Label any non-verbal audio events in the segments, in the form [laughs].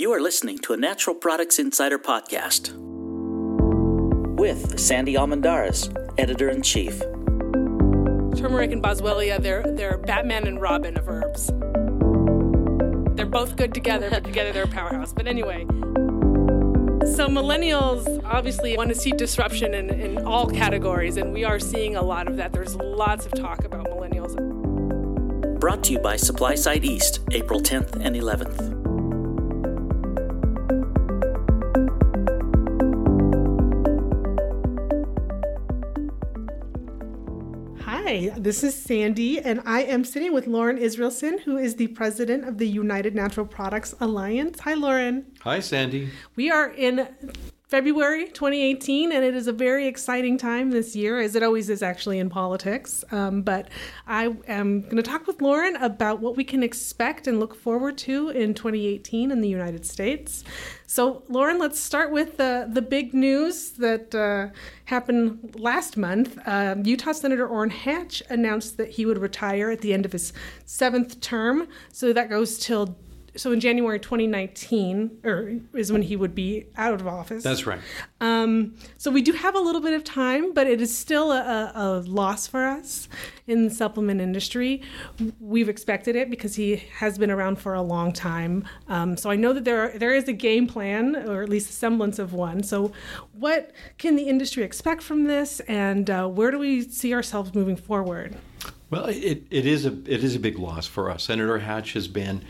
You are listening to a Natural Products Insider podcast with Sandy Almendarez, editor in chief. Turmeric and boswellia, they're, they're Batman and Robin of herbs. They're both good together, but together they're a powerhouse. But anyway, so millennials obviously want to see disruption in, in all categories, and we are seeing a lot of that. There's lots of talk about millennials. Brought to you by SupplySide East, April 10th and 11th. Hi, this is Sandy, and I am sitting with Loren Israelsen, who is the president of the United Natural Products Alliance. Hi, Loren. Hi, Sandy. We are in February 2018, and it is a very exciting time this year, as it always is actually in politics. Um, but I am going to talk with Loren about what we can expect and look forward to in 2018 in the United States. So, Loren, let's start with the, the big news that uh, happened last month. Uh, Utah Senator Orrin Hatch announced that he would retire at the end of his seventh term. So that goes till so in January 2019, or is when he would be out of office. That's right. Um, so we do have a little bit of time, but it is still a, a, loss for us in the supplement industry. We've expected it because he has been around for a long time. Um, so I know that there are, there is a game plan, or at least a semblance of one. So what can the industry expect from this, and uh, where do we see ourselves moving forward? Well, it, it is a it is a big loss for us. Senator Hatch has been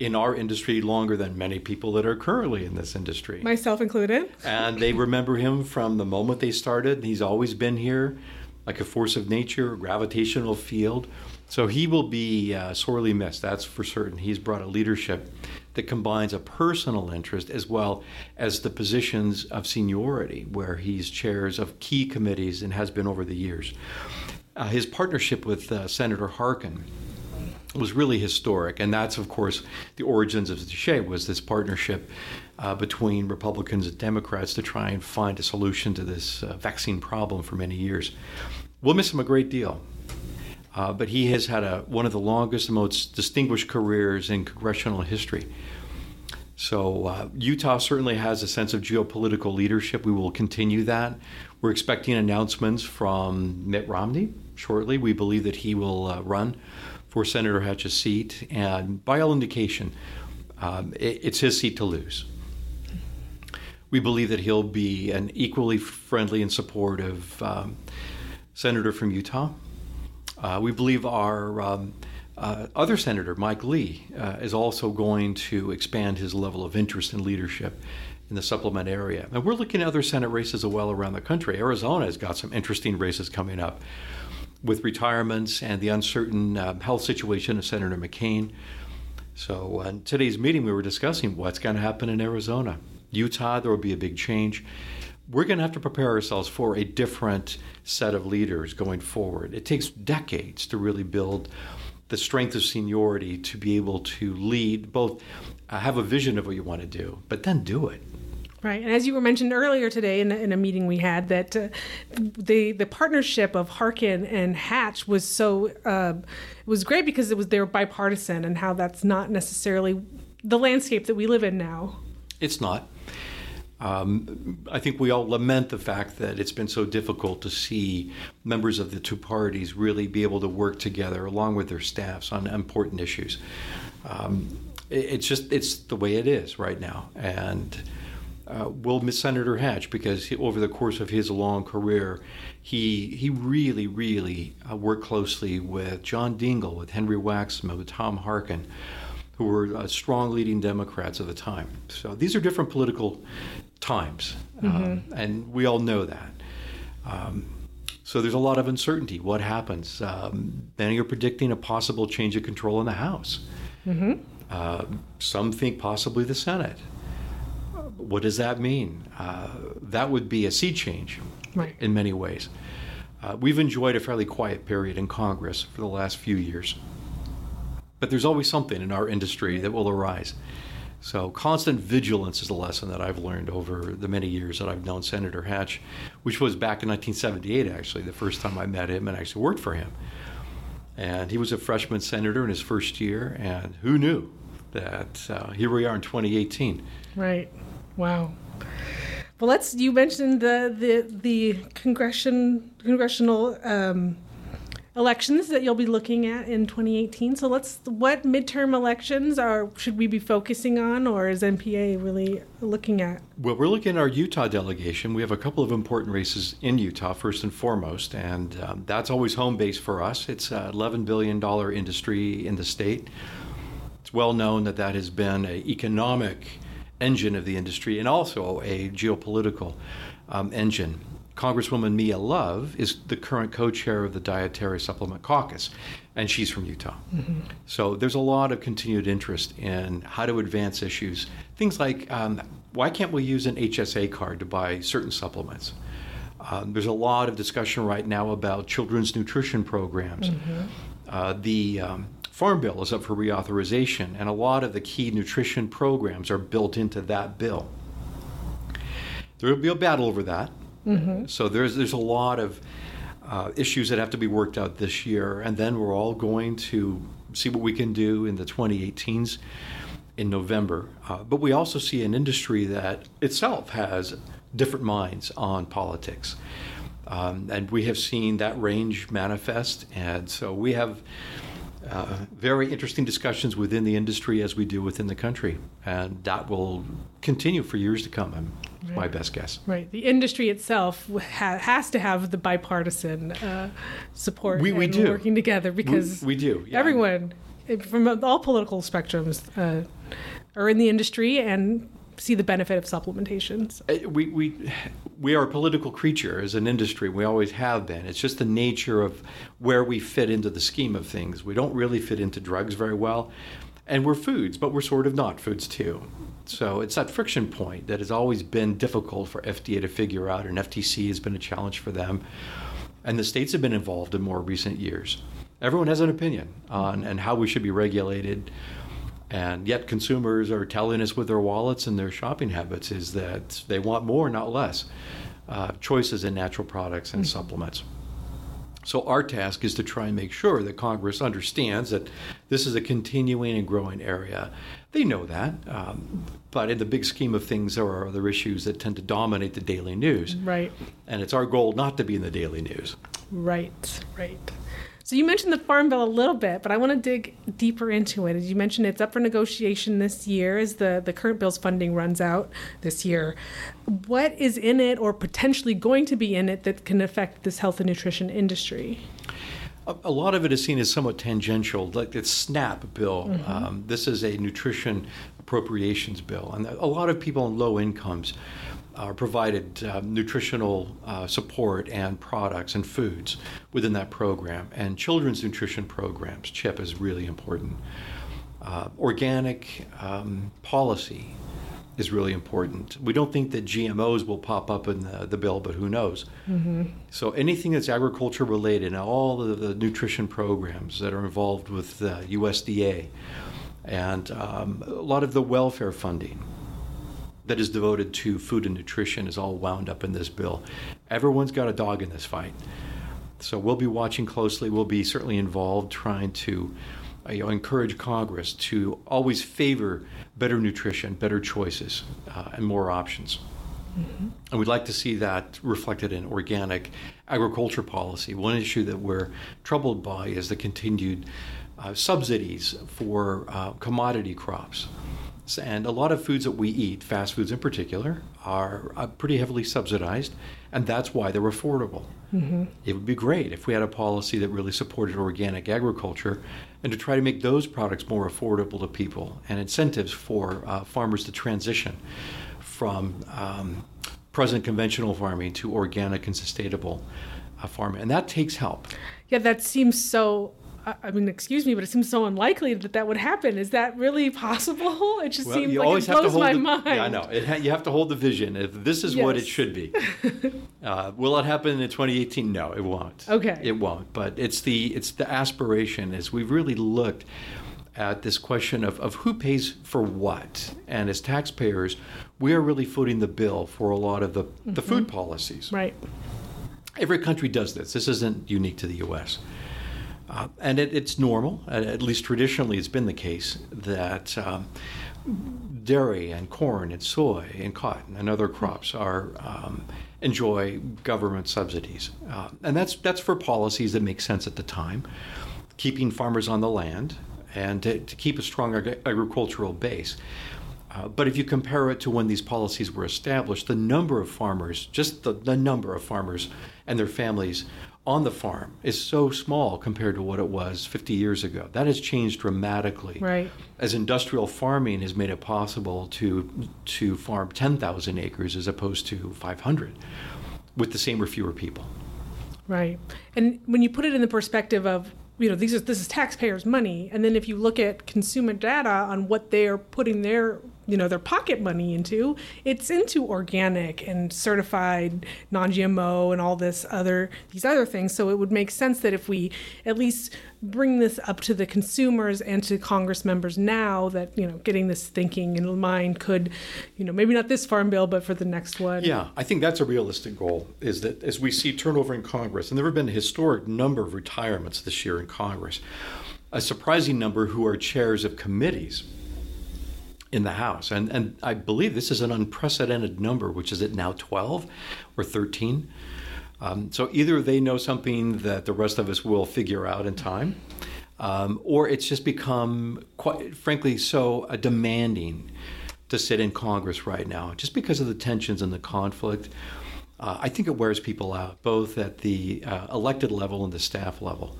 in our industry longer than many people that are currently in this industry. Myself included. and they remember him from the moment they started. He's always been here like a force of nature, a gravitational field. So he will be uh, sorely missed, that's for certain. He's brought a leadership that combines a personal interest as well as the positions of seniority, where he's chairs of key committees and has been over the years. Uh, his partnership with uh, Senator Harkin was really historic, and that's of course the origins of DSHEA was this partnership uh, between Republicans and Democrats to try and find a solution to this uh, vaccine problem for many years. We'll miss him a great deal, uh, but he has had a, one of the longest and most distinguished careers in congressional history. So uh, Utah certainly has a sense of geopolitical leadership. We will continue that. We're expecting announcements from Mitt Romney shortly. We believe that he will uh, run for Senator Hatch's seat, and by all indication, um, it, it's his seat to lose. We believe that he'll be an equally friendly and supportive um, senator from Utah. Uh, we believe our um, uh, other senator, Mike Lee, uh, is also going to expand his level of interest and leadership in the supplement area. And we're looking at other Senate races as well around the country. Arizona has got some interesting races coming up with retirements and the uncertain uh, health situation of Senator McCain. So, in today's meeting, we were discussing what's going to happen in Arizona. Utah, there will be a big change. We're going to have to prepare ourselves for a different set of leaders going forward. It takes decades to really build the strength of seniority to be able to lead, both uh, have a vision of what you want to do, but then do it. Right, and as you were mentioned earlier today in, in a meeting we had, that uh, the the partnership of Harkin and Hatch was so uh, was great because it was they were bipartisan, and how that's not necessarily the landscape that we live in now. It's not. Um, I think we all lament the fact that it's been so difficult to see members of the two parties really be able to work together along with their staffs on important issues. Um, it, it's just it's the way it is right now, and uh, will miss Senator Hatch because he, over the course of his long career, he he really really uh, worked closely with John Dingell, with Henry Waxman, with Tom Harkin, who were uh, strong leading Democrats at the time. So these are different political times, um, mm-hmm. and we all know that. Um, so there's a lot of uncertainty. What happens? Um, many are predicting a possible change of control in the House. Mm-hmm. Uh, some think possibly the Senate. What does that mean? Uh, that would be a sea change right. in many ways. Uh, we've enjoyed a fairly quiet period in Congress for the last few years. But there's always something in our industry that will arise. So, constant vigilance is a lesson that I've learned over the many years that I've known Senator Hatch, which was back in 1978, actually, the first time I met him and actually worked for him. And he was a freshman senator in his first year, and who knew that uh, here we are in 2018. Right. Wow. Well, let's. You mentioned the the the congression congressional um, elections that you'll be looking at in 2018. So let's. What midterm elections are should we be focusing on, or is NPA really looking at? Well, we're looking at our Utah delegation. We have a couple of important races in Utah, first and foremost, and um, that's always home base for us. It's an $11 billion industry in the state. It's well known that that has been an economic engine of the industry and also a geopolitical um, engine. Congresswoman Mia Love is the current co chair of the Dietary Supplement Caucus, and she's from Utah. Mm-hmm. So there's a lot of continued interest in how to advance issues. Things like um, why can't we use an HSA card to buy certain supplements? Um, there's a lot of discussion right now about children's nutrition programs. Mm-hmm. Uh, the um, Farm Bill is up for reauthorization, and a lot of the key nutrition programs are built into that bill. There will be a battle over that. Mm-hmm. So there's there's a lot of uh, issues that have to be worked out this year, and then we're all going to see what we can do in the 2018s in November. Uh, but we also see an industry that itself has different minds on politics. Um, and we have seen that range manifest, and so we have uh, very interesting discussions within the industry as we do within the country, and that will continue for years to come. I'm, right. My best guess. Right. The industry itself ha- has to have the bipartisan uh, support. We, we do working together because we, we do. Yeah. Everyone from all political spectrums uh, are in the industry and see the benefit of supplementations. Uh, we, we, we are a political creature as an industry. We always have been. It's just the nature of where we fit into the scheme of things. We don't really fit into drugs very well. And we're foods, but we're sort of not foods too. So it's that friction point that has always been difficult for FDA to figure out, and FTC has been a challenge for them. And the states have been involved in more recent years. Everyone has an opinion on and how we should be regulated and yet consumers are telling us with their wallets and their shopping habits is that they want more, not less, uh, choices in natural products and mm-hmm. supplements. So our task is to try and make sure that Congress understands that this is a continuing and growing area. They know that, um, but in the big scheme of things, there are other issues that tend to dominate the daily news. Right. And it's our goal not to be in the daily news. Right. Right. So you mentioned the Farm Bill a little bit, but I want to dig deeper into it. As you mentioned, it's up for negotiation this year as the, the current bill's funding runs out this year. What is in it or potentially going to be in it that can affect this health and nutrition industry? A lot of it is seen as somewhat tangential, like the SNAP bill. Mm-hmm. Um, this is a nutrition appropriations bill, and a lot of people in low incomes are provided uh, nutritional uh, support and products and foods within that program. And children's nutrition programs, CHIP, is really important. Uh, organic um, policy is really important. We don't think that GMOs will pop up in the, the bill, but who knows? Mm-hmm. So anything that's agriculture related and all of the nutrition programs that are involved with the USDA and um, a lot of the welfare funding that is devoted to food and nutrition is all wound up in this bill. Everyone's got a dog in this fight. So we'll be watching closely. We'll be certainly involved trying to uh, you know, encourage Congress to always favor better nutrition, better choices, uh, and more options. Mm-hmm. And we'd like to see that reflected in organic agriculture policy. One issue that we're troubled by is the continued uh, subsidies for uh, commodity crops. And a lot of foods that we eat, fast foods in particular, are uh, pretty heavily subsidized, and that's why they're affordable. Mm-hmm. It would be great if we had a policy that really supported organic agriculture and to try to make those products more affordable to people and incentives for uh, farmers to transition from um, present conventional farming to organic and sustainable uh, farming. And that takes help. Yeah, that seems so I mean, excuse me, but it seems so unlikely that that would happen. Is that really possible? [laughs] It just well, seems like it blows my the, mind. Yeah, I know. Ha- you have to hold the vision. If this is yes. what it should be, [laughs] uh, will it happen in 2018? No, it won't. Okay, it won't. But it's the it's the aspiration. Is we've really looked at this question of, of who pays for what, and as taxpayers, we are really footing the bill for a lot of the mm-hmm. the food policies. Right. Every country does this. This isn't unique to the U.S. Uh, and it, it's normal, at least traditionally it's been the case, that um, dairy and corn and soy and cotton and other crops are um, enjoy government subsidies, uh, and that's that's for policies that make sense at the time, keeping farmers on the land and to, to keep a strong ag- agricultural base. Uh, but if you compare it to when these policies were established, the number of farmers, just the, the number of farmers and their families on the farm is so small compared to what it was 50 years ago. That has changed dramatically. Right. As industrial farming has made it possible to to farm 10,000 acres as opposed to 500 with the same or fewer people. Right. And when you put it in the perspective of you know these are this is taxpayers money and then if you look at consumer data on what they're putting their you know their pocket money into it's into organic and certified non-gmo and all this other these other things. So it would make sense that if we at least bring this up to the consumers and to congress members now that you know getting this thinking in mind could you know maybe not this farm bill but for the next one. Yeah i think that's a realistic goal is that as we see turnover in congress and there have been a historic number of retirements this year in congress a surprising number who are chairs of committees in the House. And, and I believe this is an unprecedented number, which is it now 12 or 13? Um, so either they know something that the rest of us will figure out in time, um, or it's just become, quite frankly, so uh, demanding to sit in Congress right now, just because of the tensions and the conflict. Uh, I think it wears people out, both at the uh, elected level and the staff level.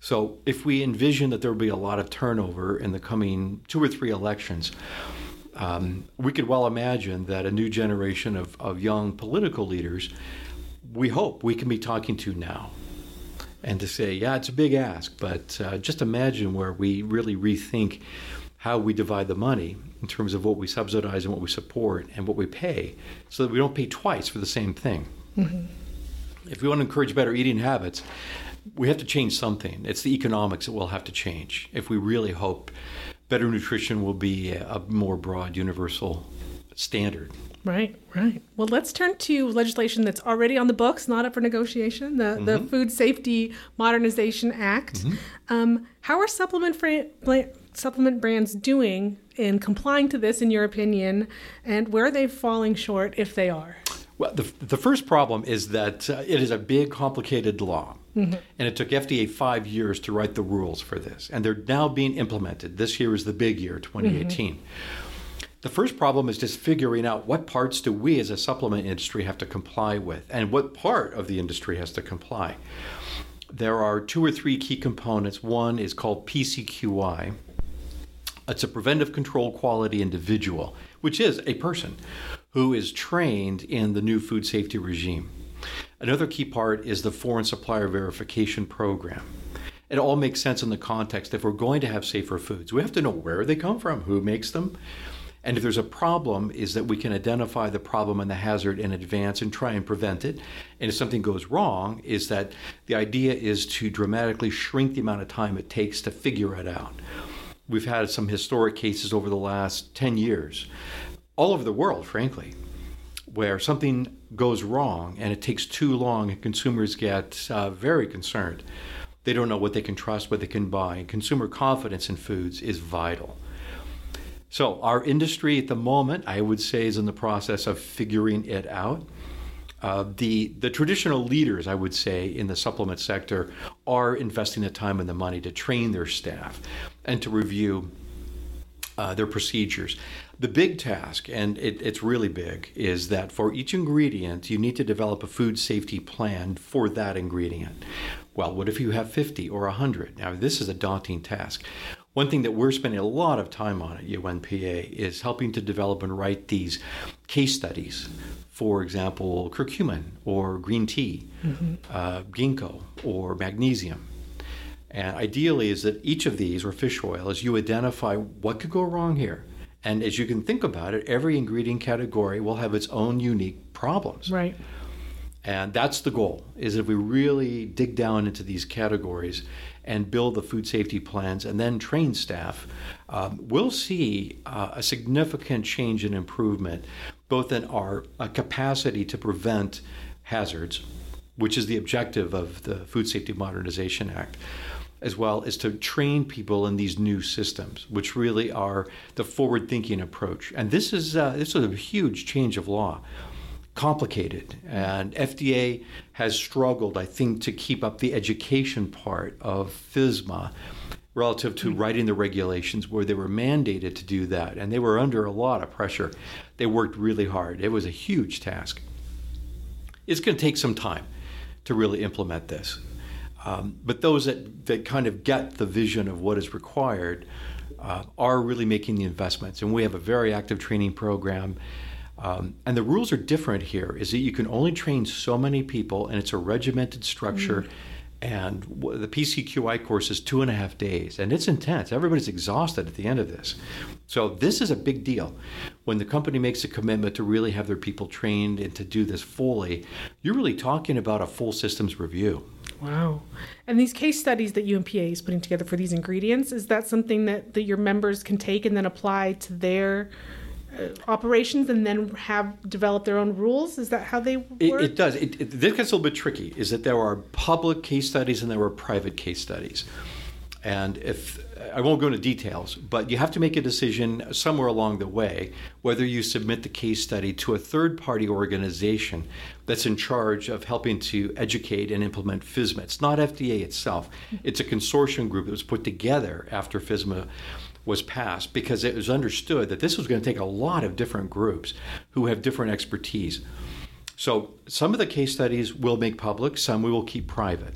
So if we envision that there will be a lot of turnover in the coming two or three elections, um, we could well imagine that a new generation of, of young political leaders, we hope we can be talking to now. And to say, yeah, it's a big ask, but uh, just imagine where we really rethink how we divide the money in terms of what we subsidize and what we support and what we pay so that we don't pay twice for the same thing. Mm-hmm. If we want to encourage better eating habits, we have to change something. It's the economics that will have to change if we really hope better nutrition will be a more broad, universal standard. Right, right. Well, let's turn to legislation that's already on the books, not up for negotiation the, mm-hmm. the Food Safety Modernization Act. Mm-hmm. Um, how are supplement, supplement brands doing in complying to this, in your opinion, and where are they falling short if they are? Well, the, the first problem is that uh, it is a big, complicated law. Mm-hmm. And it took FDA five years to write the rules for this. And they're now being implemented. This year is the big year, 2018. Mm-hmm. The first problem is just figuring out what parts do we as a supplement industry have to comply with and what part of the industry has to comply. There are two or three key components. One is called PCQI. It's a preventive control quality individual, which is a person who is trained in the new food safety regime. Another key part is the foreign supplier verification program. It all makes sense in the context if we're going to have safer foods. We have to know where they come from, who makes them, and if there's a problem, is that we can identify the problem and the hazard in advance and try and prevent it. And if something goes wrong, is that the idea is to dramatically shrink the amount of time it takes to figure it out. We've had some historic cases over the last 10 years, all over the world, frankly, where something goes wrong and it takes too long and consumers get uh, very concerned. They don't know what they can trust, what they can buy. And consumer confidence in foods is vital. So, our industry at the moment, I would say, is in the process of figuring it out. Uh, the the traditional leaders, I would say, in the supplement sector are investing the time and the money to train their staff and to review uh, their procedures. The big task, and it, it's really big, is that for each ingredient, you need to develop a food safety plan for that ingredient. Well, what if you have 50 or 100? Now, this is a daunting task. One thing that we're spending a lot of time on at UNPA is helping to develop and write these case studies. For example, curcumin or green tea, mm-hmm. uh, ginkgo or magnesium. And ideally, is that each of these, or fish oil, as you identify what could go wrong here, and as you can think about it, every ingredient category will have its own unique problems. Right. And that's the goal, is if we really dig down into these categories and build the food safety plans and then train staff, um, we'll see uh, a significant change and improvement, both in our uh, capacity to prevent hazards, which is the objective of the Food Safety Modernization Act, as well is to train people in these new systems, which really are the forward-thinking approach. And this is uh, this is a huge change of law, complicated, and FDA has struggled, I think, to keep up the education part of FSMA relative to writing the regulations where they were mandated to do that. And they were under a lot of pressure. They worked really hard. It was a huge task. It's going to take some time to really implement this um, but those that, that kind of get the vision of what is required uh, are really making the investments. And we have a very active training program. Um, and the rules are different here is that you can only train so many people, and it's a regimented structure. Mm-hmm. And the PCQI course is two and a half days, and it's intense. Everybody's exhausted at the end of this. So, this is a big deal. When the company makes a commitment to really have their people trained and to do this fully, you're really talking about a full systems review. Wow. And these case studies that UNPA is putting together for these ingredients, is that something that, that your members can take and then apply to their uh, operations and then have develop their own rules? Is that how they work? It, it does. It, it, this gets a little bit tricky, is that there are public case studies and there are private case studies. And if I won't go into details, but you have to make a decision somewhere along the way whether you submit the case study to a third party organization that's in charge of helping to educate and implement FSMA. It's not FDA itself, it's a consortium group that was put together after FSMA was passed because it was understood that this was going to take a lot of different groups who have different expertise. So some of the case studies we'll make public, some we will keep private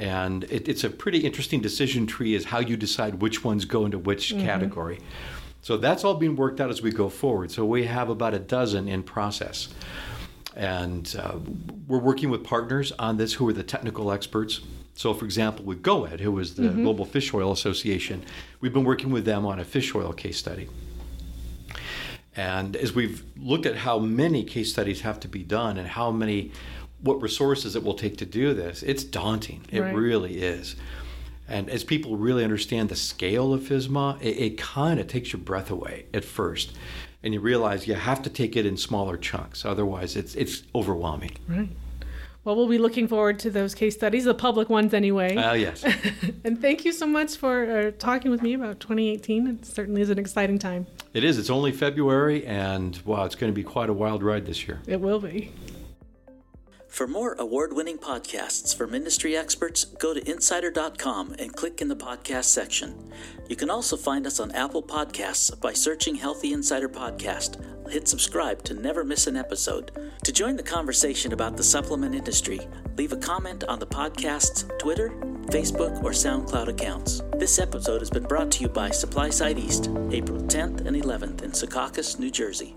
and it, it's a pretty interesting decision tree is how you decide which ones go into which mm-hmm. category. So that's all being worked out as we go forward. So we have about a dozen in process. And uh, we're working with partners on this who are the technical experts. So for example with GOED who is the mm-hmm. global fish oil association we've been working with them on a fish oil case study. And as we've looked at how many case studies have to be done and how many what resources it will take to do this, it's daunting. It right. really is. And as people really understand the scale of FSMA, it, it kind of takes your breath away at first. And you realize you have to take it in smaller chunks. Otherwise, it's, it's overwhelming. Right. Well, we'll be looking forward to those case studies, the public ones anyway. Oh, uh, yes. [laughs] and thank you so much for uh, talking with me about 2018. It certainly is an exciting time. It is. It's only February, and wow, it's going to be quite a wild ride this year. It will be. For more award winning podcasts from industry experts, go to insider.com and click in the podcast section. You can also find us on Apple Podcasts by searching Healthy Insider Podcast. Hit subscribe to never miss an episode. To join the conversation about the supplement industry, leave a comment on the podcast's Twitter, Facebook, or SoundCloud accounts. This episode has been brought to you by SupplySide East, April 10th and 11th in Secaucus, New Jersey.